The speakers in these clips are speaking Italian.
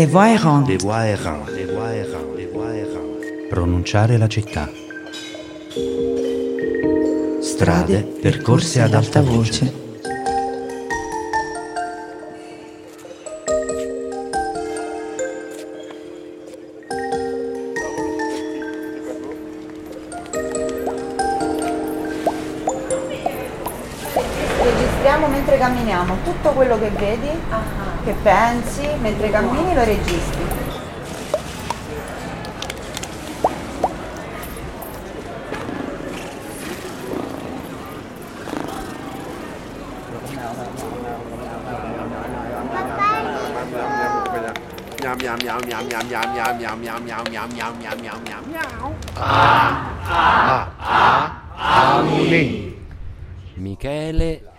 Le voix errantes. Les voix errantes. Les voix errantes. Les voix errantes. Pronunciare la città. Strade percorse ad alta voce. Registriamo mentre camminiamo, tutto quello che vedi, che pensi, mentre cammini lo registri. Michele,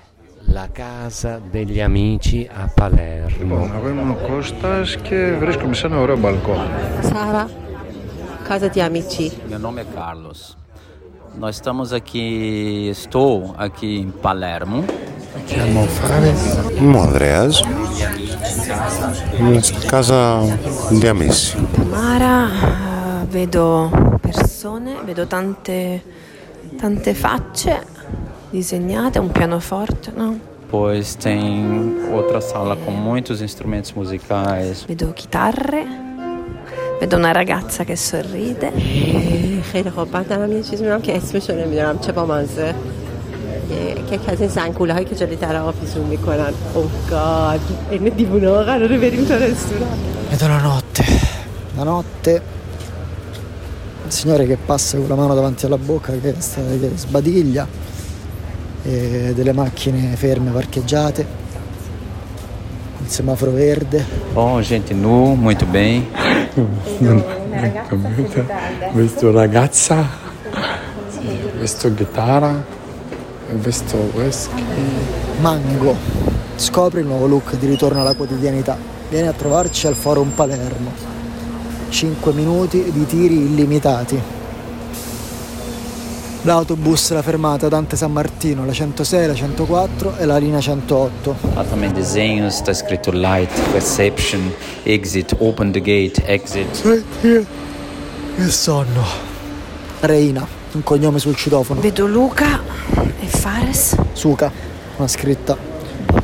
la casa degli amici a Palermo. Λοιπόν, εγώ είμαι ο Κώστας και βρίσκομαι σε ένα ωραίο μπαλκόνι. Sara, casa di amici. Meu nome é Carlos. Nós estamos aqui, estou aqui em Palermo. Chiamo fare Είμαι ο Ανδρέας. Είμαι στη casa di amici. Tamara, eh, vedo persone, vedo tante, tante facce disegnate, un pianoforte, no? Pois tem outra sala com muitos instrumentos musicais. Vedo chitarre, vedo una ragazza che sorride. خیلی خوب بعد دارم یه چیزی میرم که اسمش رو نمیدونم چه با مزه که یکی از این زنگوله هایی که جلوی در آفیسون میکنن اوه گاد این دیوونه ها قراره بریم تا رستوران Vedo la notte. La notte. Il signore che passa con la mano davanti alla bocca che, sta- che sbadiglia. e delle macchine ferme parcheggiate. Il semaforo verde. Oh, gente nu, muito bem. Vesto ragazza, vesto chitarra, vesto whisky. Mango. Scopri il nuovo look di ritorno alla quotidianità. Vieni a trovarci al Forum Palermo. 5 minuti di tiri illimitati. L'autobus, la fermata Dante San Martino, la 106, la 104 e la linea 108. Há também desenhos, está escrito light, reception, exit, open the gate, exit. Che sonno. Reina, un cognome sul citofono. Vedo Luca e Fares, Suca, una scritta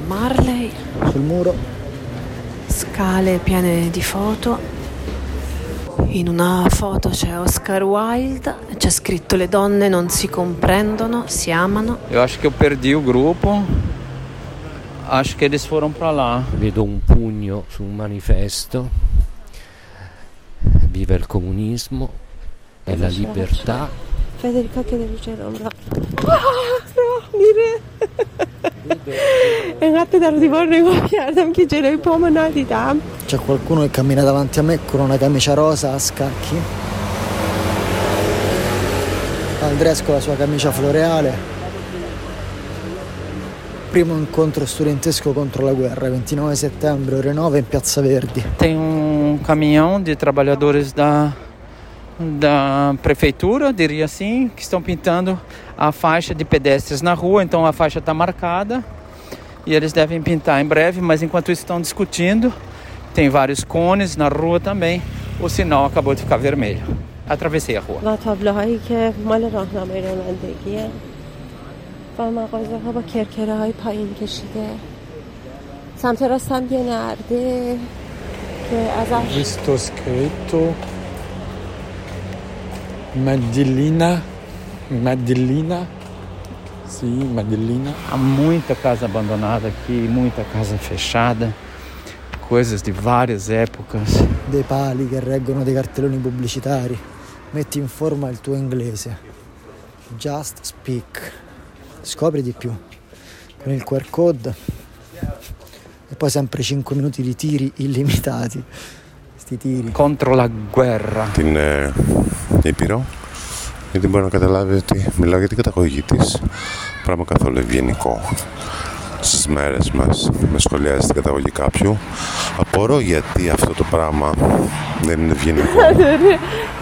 Marley, sul muro. scale piene di foto. In una foto c'è Oscar Wilde, c'è scritto le donne non si comprendono, si amano. Io acho che ho perdi il gruppo, acho che eles foram para lá. Vedo un pugno su un manifesto, viva il comunismo e la libertà. Federica che deluce Roma. Ah, no, mi re. اینقدر در دیوار نگاه کردم که جلوی پامو ندیدم C'è qualcuno che cammina davanti a me con una camicia rosa a scacchi. Andreas con la sua camicia floreale. Primo incontro studentesco contro la guerra, 29 settembre, ore 9 in Piazza Verdi. Tem um caminhão de trabalhadores da, da prefeitura, diria assim, que estão pintando a faixa de pedestres na rua, então a faixa está marcada e eles devem pintar em breve, mas enquanto estão discutindo, tem vários cones na rua também, o sinal acabou de ficar vermelho. Atravessei a rua. و escrito Madillina, Madillina, sim, Madillina. Há muita casa abandonada aqui, muita casa fechada, coisas de várias épocas. Dei pali che reggono dei cartelloni pubblicitari. Metti in forma il tuo inglese. Just speak. Scopri di più. Con il QR code e poi sempre 5 minuti di tiri illimitati. Sti tiri. Contro la guerra. Την ε, Ήπειρο. Γιατί μπορεί να καταλάβει ότι μιλάω για την καταγωγή της. Πράγμα καθόλου ευγενικό. Στις μέρες μας με σχολιάζει την καταγωγή κάποιου. Απορώ γιατί αυτό το πράγμα δεν είναι ευγενικό.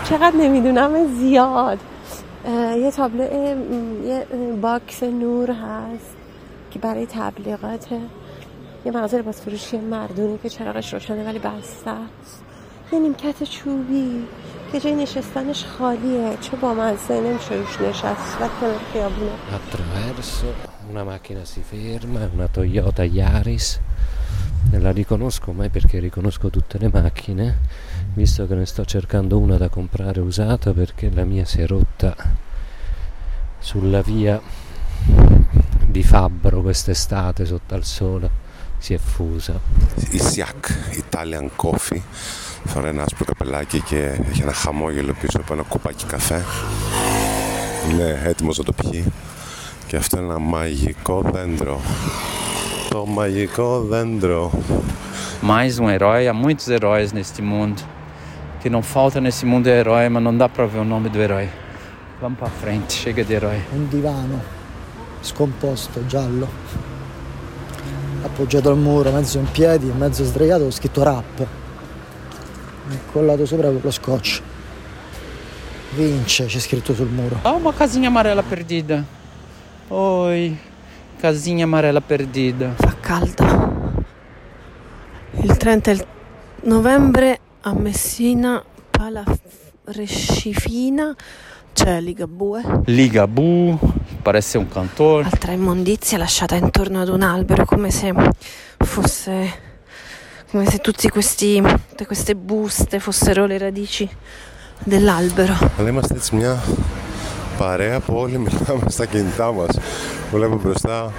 چقدر نمیدونم زیاد اه، یه تابلو اه، م، یه اه، باکس نور هست که برای تبلیغاته یه مغازه لباس فروشی مردونی که چراغش روشنه ولی بسته است یه نیمکت چوبی که جای نشستنش خالیه چه با مزه نمیشه روش نشست و کنار خیابونه Attraverso una macchina si ferma, è una Toyota Yaris. E La riconosco mai perché riconosco tutte le macchine, visto che ne sto cercando una da comprare usata perché la mia si è rotta sulla via di Fabbro quest'estate sotto al sole, si è fusa. Η Siak, Italian Coffee. Φοράει ένα άσπρο καπελάκι και έχει ένα χαμόγελο πίσω από ένα κουπάκι καφέ. Είναι έτοιμος να το πιει. Και αυτό είναι ένα μαγικό δέντρο. Το μαγικό δέντρο. Mais um herói, há muitos heróis neste mundo. O que não falta nesse mundo é herói, mas não dá pra ver o nome do herói. Vamos pra frente, chega de herói. Un divano scomposto, giallo, appoggiato al muro, mezzo in piedi, mezzo sdraiato, ho scritto rap. E collato sopra con lo scotch. Vince, c'è scritto sul muro. Ah, uma casinha amarela perdida. Oi, casinha amarela perdida. Fa caldo. Il 30 novembre a Messina, Pala Rescifina, c'è Ligabue. Ligabu, parece ser um cantor. Altra immondizia lasciata intorno ad un albero, come se fosse come se tutti questi, tutte queste buste fossero le radici dell'albero. Αλλά είμαστε έτσι μια παρέα που όλοι μιλάμε στα κινητά μας. Βλέπω μπροστά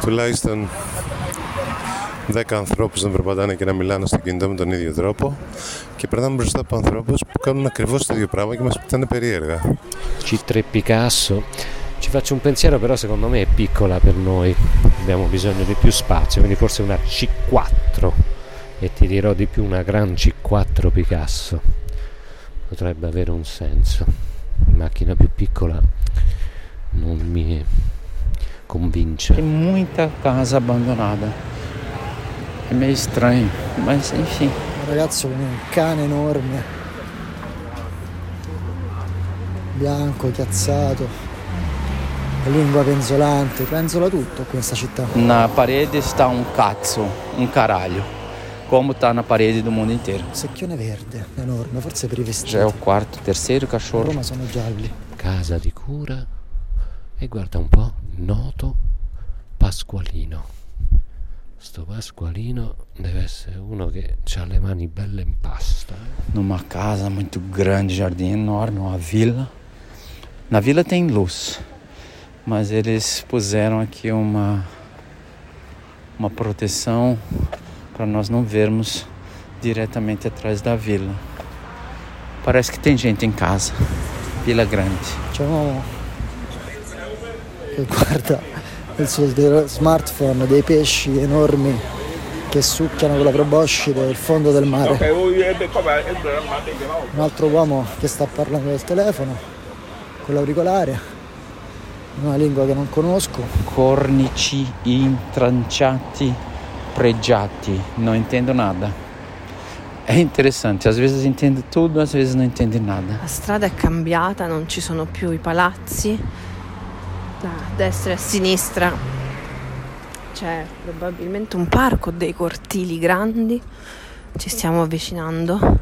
τουλάχιστον 10 ανθρώπους να περπατάνε και να μιλάνε στο κινητό με τον ίδιο τρόπο και περνάμε μπροστά από ανθρώπους που κάνουν ακριβώς το ίδιο πράγμα και μας κοιτάνε περίεργα. C3 Picasso. Ci faccio un pensiero, però secondo me è piccola per noi. Abbiamo bisogno di più spazio, quindi forse una C4 e ti dirò di più una gran C4 Picasso. Potrebbe avere un senso. Macchina più piccola non mi convince. Tem muita casa abbandonada. É meio estranho, mas enfim. Un ragazzo con un cane enorme, bianco, chiazzato, la lingua penzolante, penzola tutto qui in questa città. Na parede está um cazzo, um caralho. Como tá na parede do mundo inteiro. Secchione verde, enorme, forse per i vestiti. Já é o quarto, terceiro A cachorro. Roma sono gialli. Casa di cura e guarda un po', noto Pasqualino. Sto Pasqualino deve essere uno che ha le mani belle in pasta. eh. Numa casa muito grande, jardim enorme, uma vila. Na vila tem luz, mas eles puseram aqui uma uma proteção para nós não vermos diretamente atrás da vila. Parece que tem gente em casa. Vila grande. C'è un uomo che guarda nel suo de- smartphone dei pesci enormi che succhiano con la proboscide il fondo del mare. Un altro uomo che sta parlando del telefono con l'auricolare in una lingua che non conosco. Cornici intranciati, pregiati. Não entendo nada. É interessante, às vezes entende tudo, às vezes não entende nada. La strada è cambiata, non ci sono più i palazzi. A destra e a sinistra c'è probabilmente un parco, dei cortili grandi. Ci stiamo avvicinando.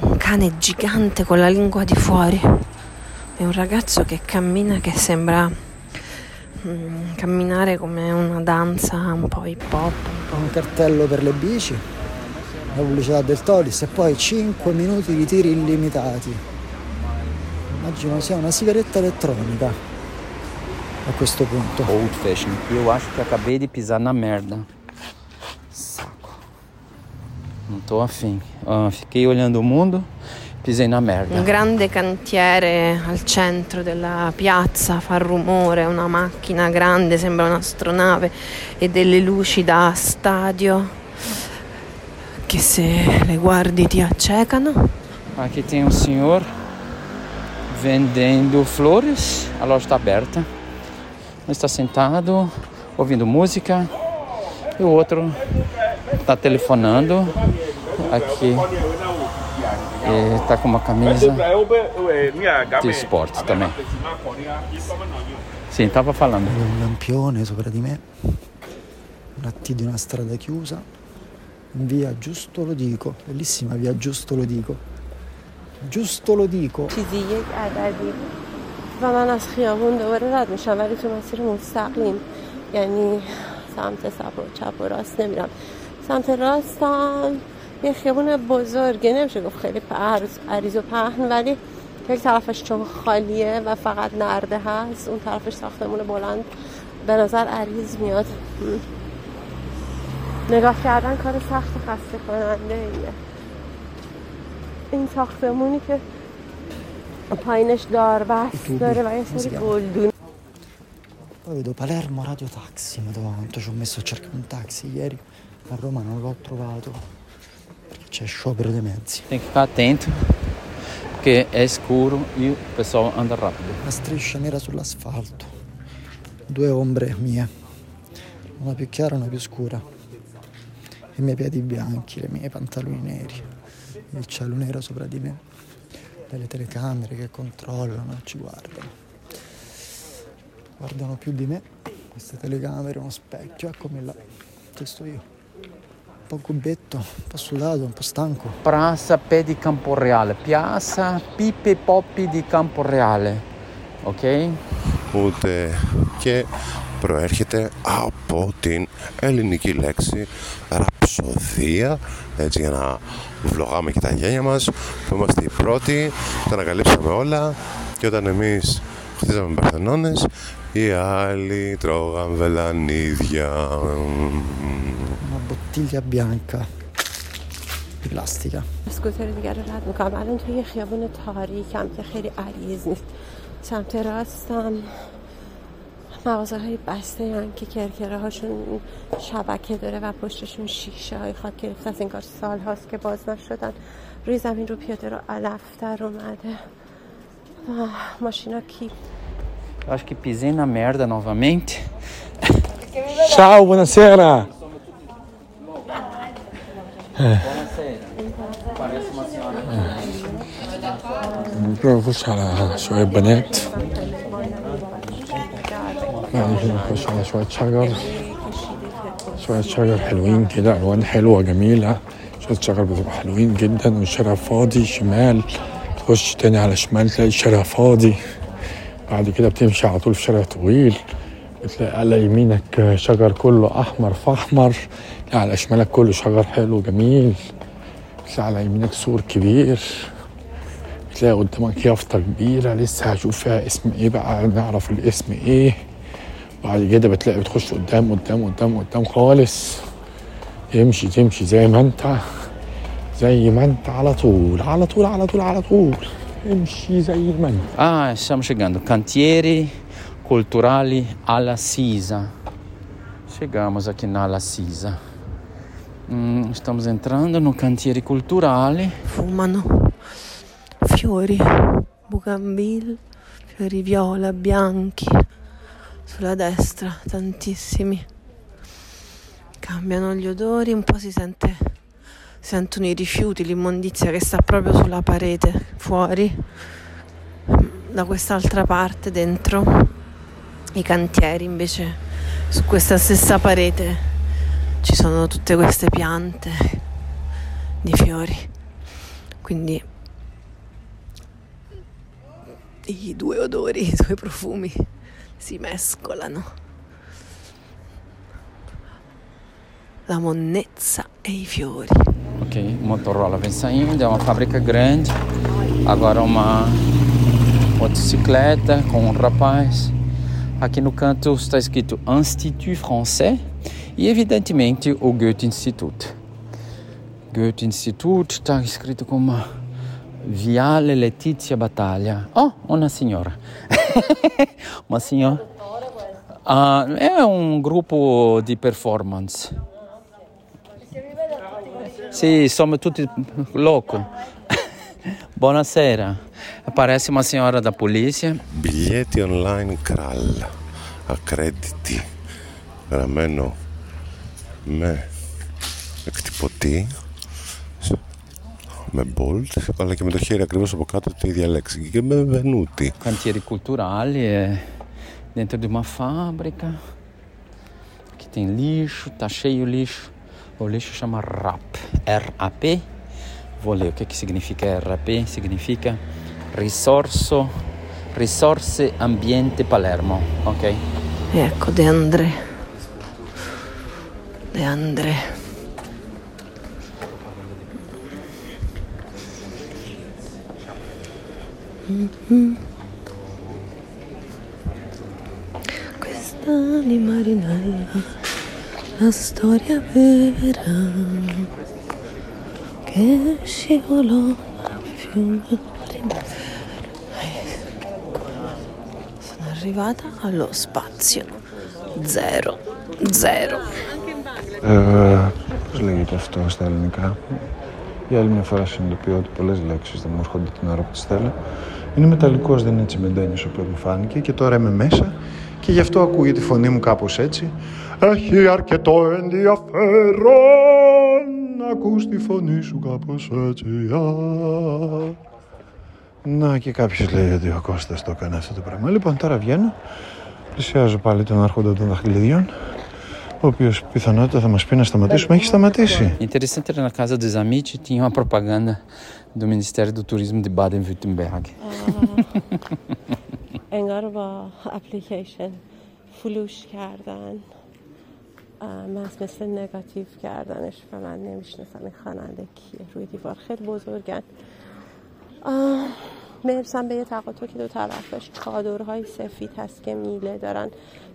Un cane gigante con la lingua di fuori. E un ragazzo che cammina che sembra mm, camminare come una danza un po' hip hop. Un cartello per le bici, la pubblicità del Tolis e poi 5 minuti di tiri illimitati. Immagino sia una sigaretta elettronica a questo punto. Old fashion. Eu acho que acabei de pisar na merda. Saco. Não tô afim. Ah, fiquei olhando o mundo, pisei na merda. Un grande cantiere al centro della piazza fa rumore, una macchina grande, sembra un'astronave e delle luci da stadio che se le guardi ti accecano. Aqui tem um senhor vendendo flores. A loja está aberta. Ele está sentado, ouvindo música. E o outro está telefonando. Aqui está com uma camisa de esporte também. Sim, estava falando. Un lampione sopra di me. una T di una strada chiusa, in via Giusto lo dico, bellissima via Giusto lo dico. Giusto lo dico. چیزی یک عددی و من از خیابون دوباره رد میشم ولی تو مسیر مستقیم یعنی سمت سپ و چپ و راست نمیرم سمت راستم یه خیابون بزرگه نمیشه گفت خیلی عریض و پهن ولی یک طرفش چون خالیه و فقط نرده هست. اون طرفش ساختمون بلند به نظر عریض میاد. نگاه کردن کار سخت خسته کننده ایه. این ساختمونی که پایینش داربست داره و یه سری گلدون. Poi vedo Palermo Radio Taxi, ma quanto ci ho messo a cercare un taxi ieri a Roma non l'ho trovato c'è sciopero dei mezzi. Tem que ficar atento, porque é escuro e o pessoal anda rápido. Una striscia nera sull'asfalto, due ombre mie, una più chiara e una più scura, i miei piedi bianchi, i miei pantaloni neri, il cielo nero sopra di me, delle telecamere che controllano e ci guardano. Guardano più di me, queste telecamere, uno specchio, eccomi là, questo io. Un po' gubetto, un po' sudato, un po' stanco. Praça Pé de Campo Reale, Piazza Pipe Poppi di Campo Reale, ok? ούτε και προέρχεται από την ελληνική λέξη ραψοδία έτσι για να βλογάμε και τα γένια μας που είμαστε οι πρώτοι τα ανακαλύψαμε όλα και όταν εμείς χτίζαμε παρθενώνες οι άλλοι τρώγαν βελανίδια Una bottiglia bianca. Di plastica. اسکوتر دیگر رو رد می‌کنم الان توی یه خیابون تاریکم که خیلی عریض نیست. سمت راستم مغازه های بسته هن که کرکره هاشون شبکه داره و پشتشون شیشه های خاک گرفته از این کار سال هاست که باز نشدن. روی زمین رو پیاده رو علفتر اومده. و ماشینا کی؟ Acho que pisei na merda novamente. Ciao, buonasera. نخش على شوية بنات بعد كده نخش على شوية شجر شوية شجر حلوين كده ألوان حلوة جميلة شوية شجر بتبقى حلوين جدا والشارع فاضي شمال تخش تاني على شمال تلاقي الشارع فاضي بعد كده بتمشي على طول في شارع طويل بتلاقي على يمينك شجر كله أحمر في أحمر تلاقي على شمالك كله شجر حلو جميل تلاقي على يمينك سور كبير. تلاقي قدامك يافطة كبيرة. لسه هشوف فيها اسم إيه بقى نعرف الاسم إيه. بعد كده بتلاقي بتخش قدام قدام قدام قدام خالص. امشي تمشي زي ما انت زي ما انت على طول على طول على طول على طول. امشي زي ما انت. Ah, stiamo chegando. Cantieri culturali alla Sisa. Chegamos aqui na Alla Hum, estamos entrando no cantieri culturali. Fumano fiori, bugambil, fiori viola, bianchi. Sulla destra tantissimi. Cambiano gli odori, un po' si sente sentono i rifiuti, l'immondizia che sta proprio sulla parete fuori. Da quest'altra parte dentro i cantieri invece su questa stessa parete ci sono tutte queste piante di fiori. Quindi i due odori, i due profumi si mescolano. La monnezza e i fiori. Ok, Motorola saindo, é uma fábrica grande. Agora uma motocicleta com um rapaz. Aqui no canto está escrito Institut Français e evidentemente o Goethe Institut. Goethe Institut está escrito como Viale Letizia Battaglia. Oh, uma senhora. uma senhora. Ah, é um grupo de performance. Sì, siamo tutti louco. Buonasera. Parece uma senhora da polícia. Biglietti online Kral, accrediti, γραμμένο με εκτυπωτή, με bold, αλλά και με το χέρι ακριβώς από κάτω τη ίδια λέξη και με βενούτη. Cantieri culturali, é dentro de uma fábrica. Aqui tem lixo, tá cheio lixo. O lixo chama RAP, R-A-P. Vou ler o que, que significa RAP. Significa Risorso, Risorse Ambiente Palermo, ok? Ecco, De André. Mm-hmm. Questa di marinaia, la storia vera che scivolò Sono arrivata allo spazio. Zero. Zero. Ε, πώς λέγεται αυτό στα ελληνικά; Για άλλη μια φορά συνειδητοποιώ ότι πολλές λέξεις δεν μου έρχονται την ώρα που τις θέλω. Είναι μεταλλικός, δεν είναι τσιμεντένιος όπως μου φάνηκε και τώρα είμαι μέσα και γι' αυτό ακούγεται τη φωνή μου κάπως έτσι. Έχει αρκετό ενδιαφέρον να ακούς τη φωνή σου κάπως έτσι. Α. Να και κάποιος λέει ότι ο Κώστας το έκανε αυτό το πράγμα. Λοιπόν, τώρα βγαίνω. Πλησιάζω πάλι τον άρχοντα των δαχτυλιδιών. Ο οποίο πιθανότητα θα μα πει να σταματήσουμε. Έχει σταματήσει. Interessante era na casa dos amici tinha uma propaganda do Ministério do Turismo de Baden-Württemberg. انگار با اپلیکیشن فلوش کردن مس مثل نگاتیو کردنش و من نمیشناسم این خواننده کیه روی دیوار خیلی بزرگن میرسم به یه تقاطع که دو طرفش چادرهای سفید هست که میله دارن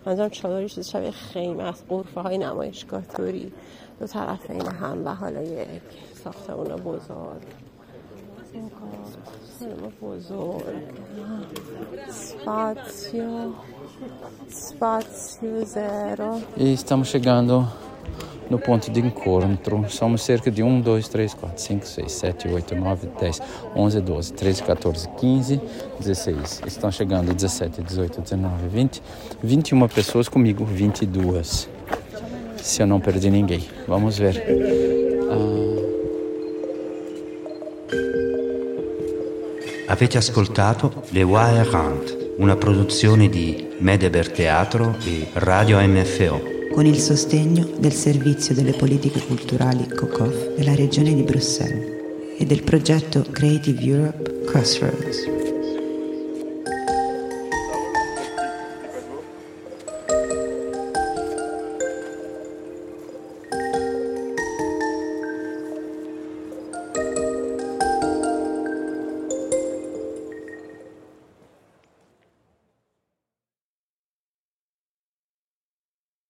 منظورم چادری چیز شبیه خیمه از قرفه های نمایشگاه توری. دو طرف این هم و حالا یک ساختمون بزرگ. خیلی بزرگ. spazio spazio zero E estamos chegando no ponto de encontro. Somos cerca de 1, 2, 3, 4, 5, 6, 7, 8, 9, 10, 11, 12, 13, 14, 15, 16. Estão chegando 17, 18, 19, 20. 21 pessoas comigo, 22. Se eu não perdi ninguém. Vamos ver. Ah, Avete ascoltato Le Wire Hunt, una produzione di Medeber Teatro e Radio MFO. Con il sostegno del Servizio delle Politiche Culturali COCOF della Regione di Bruxelles e del progetto Creative Europe Crossroads.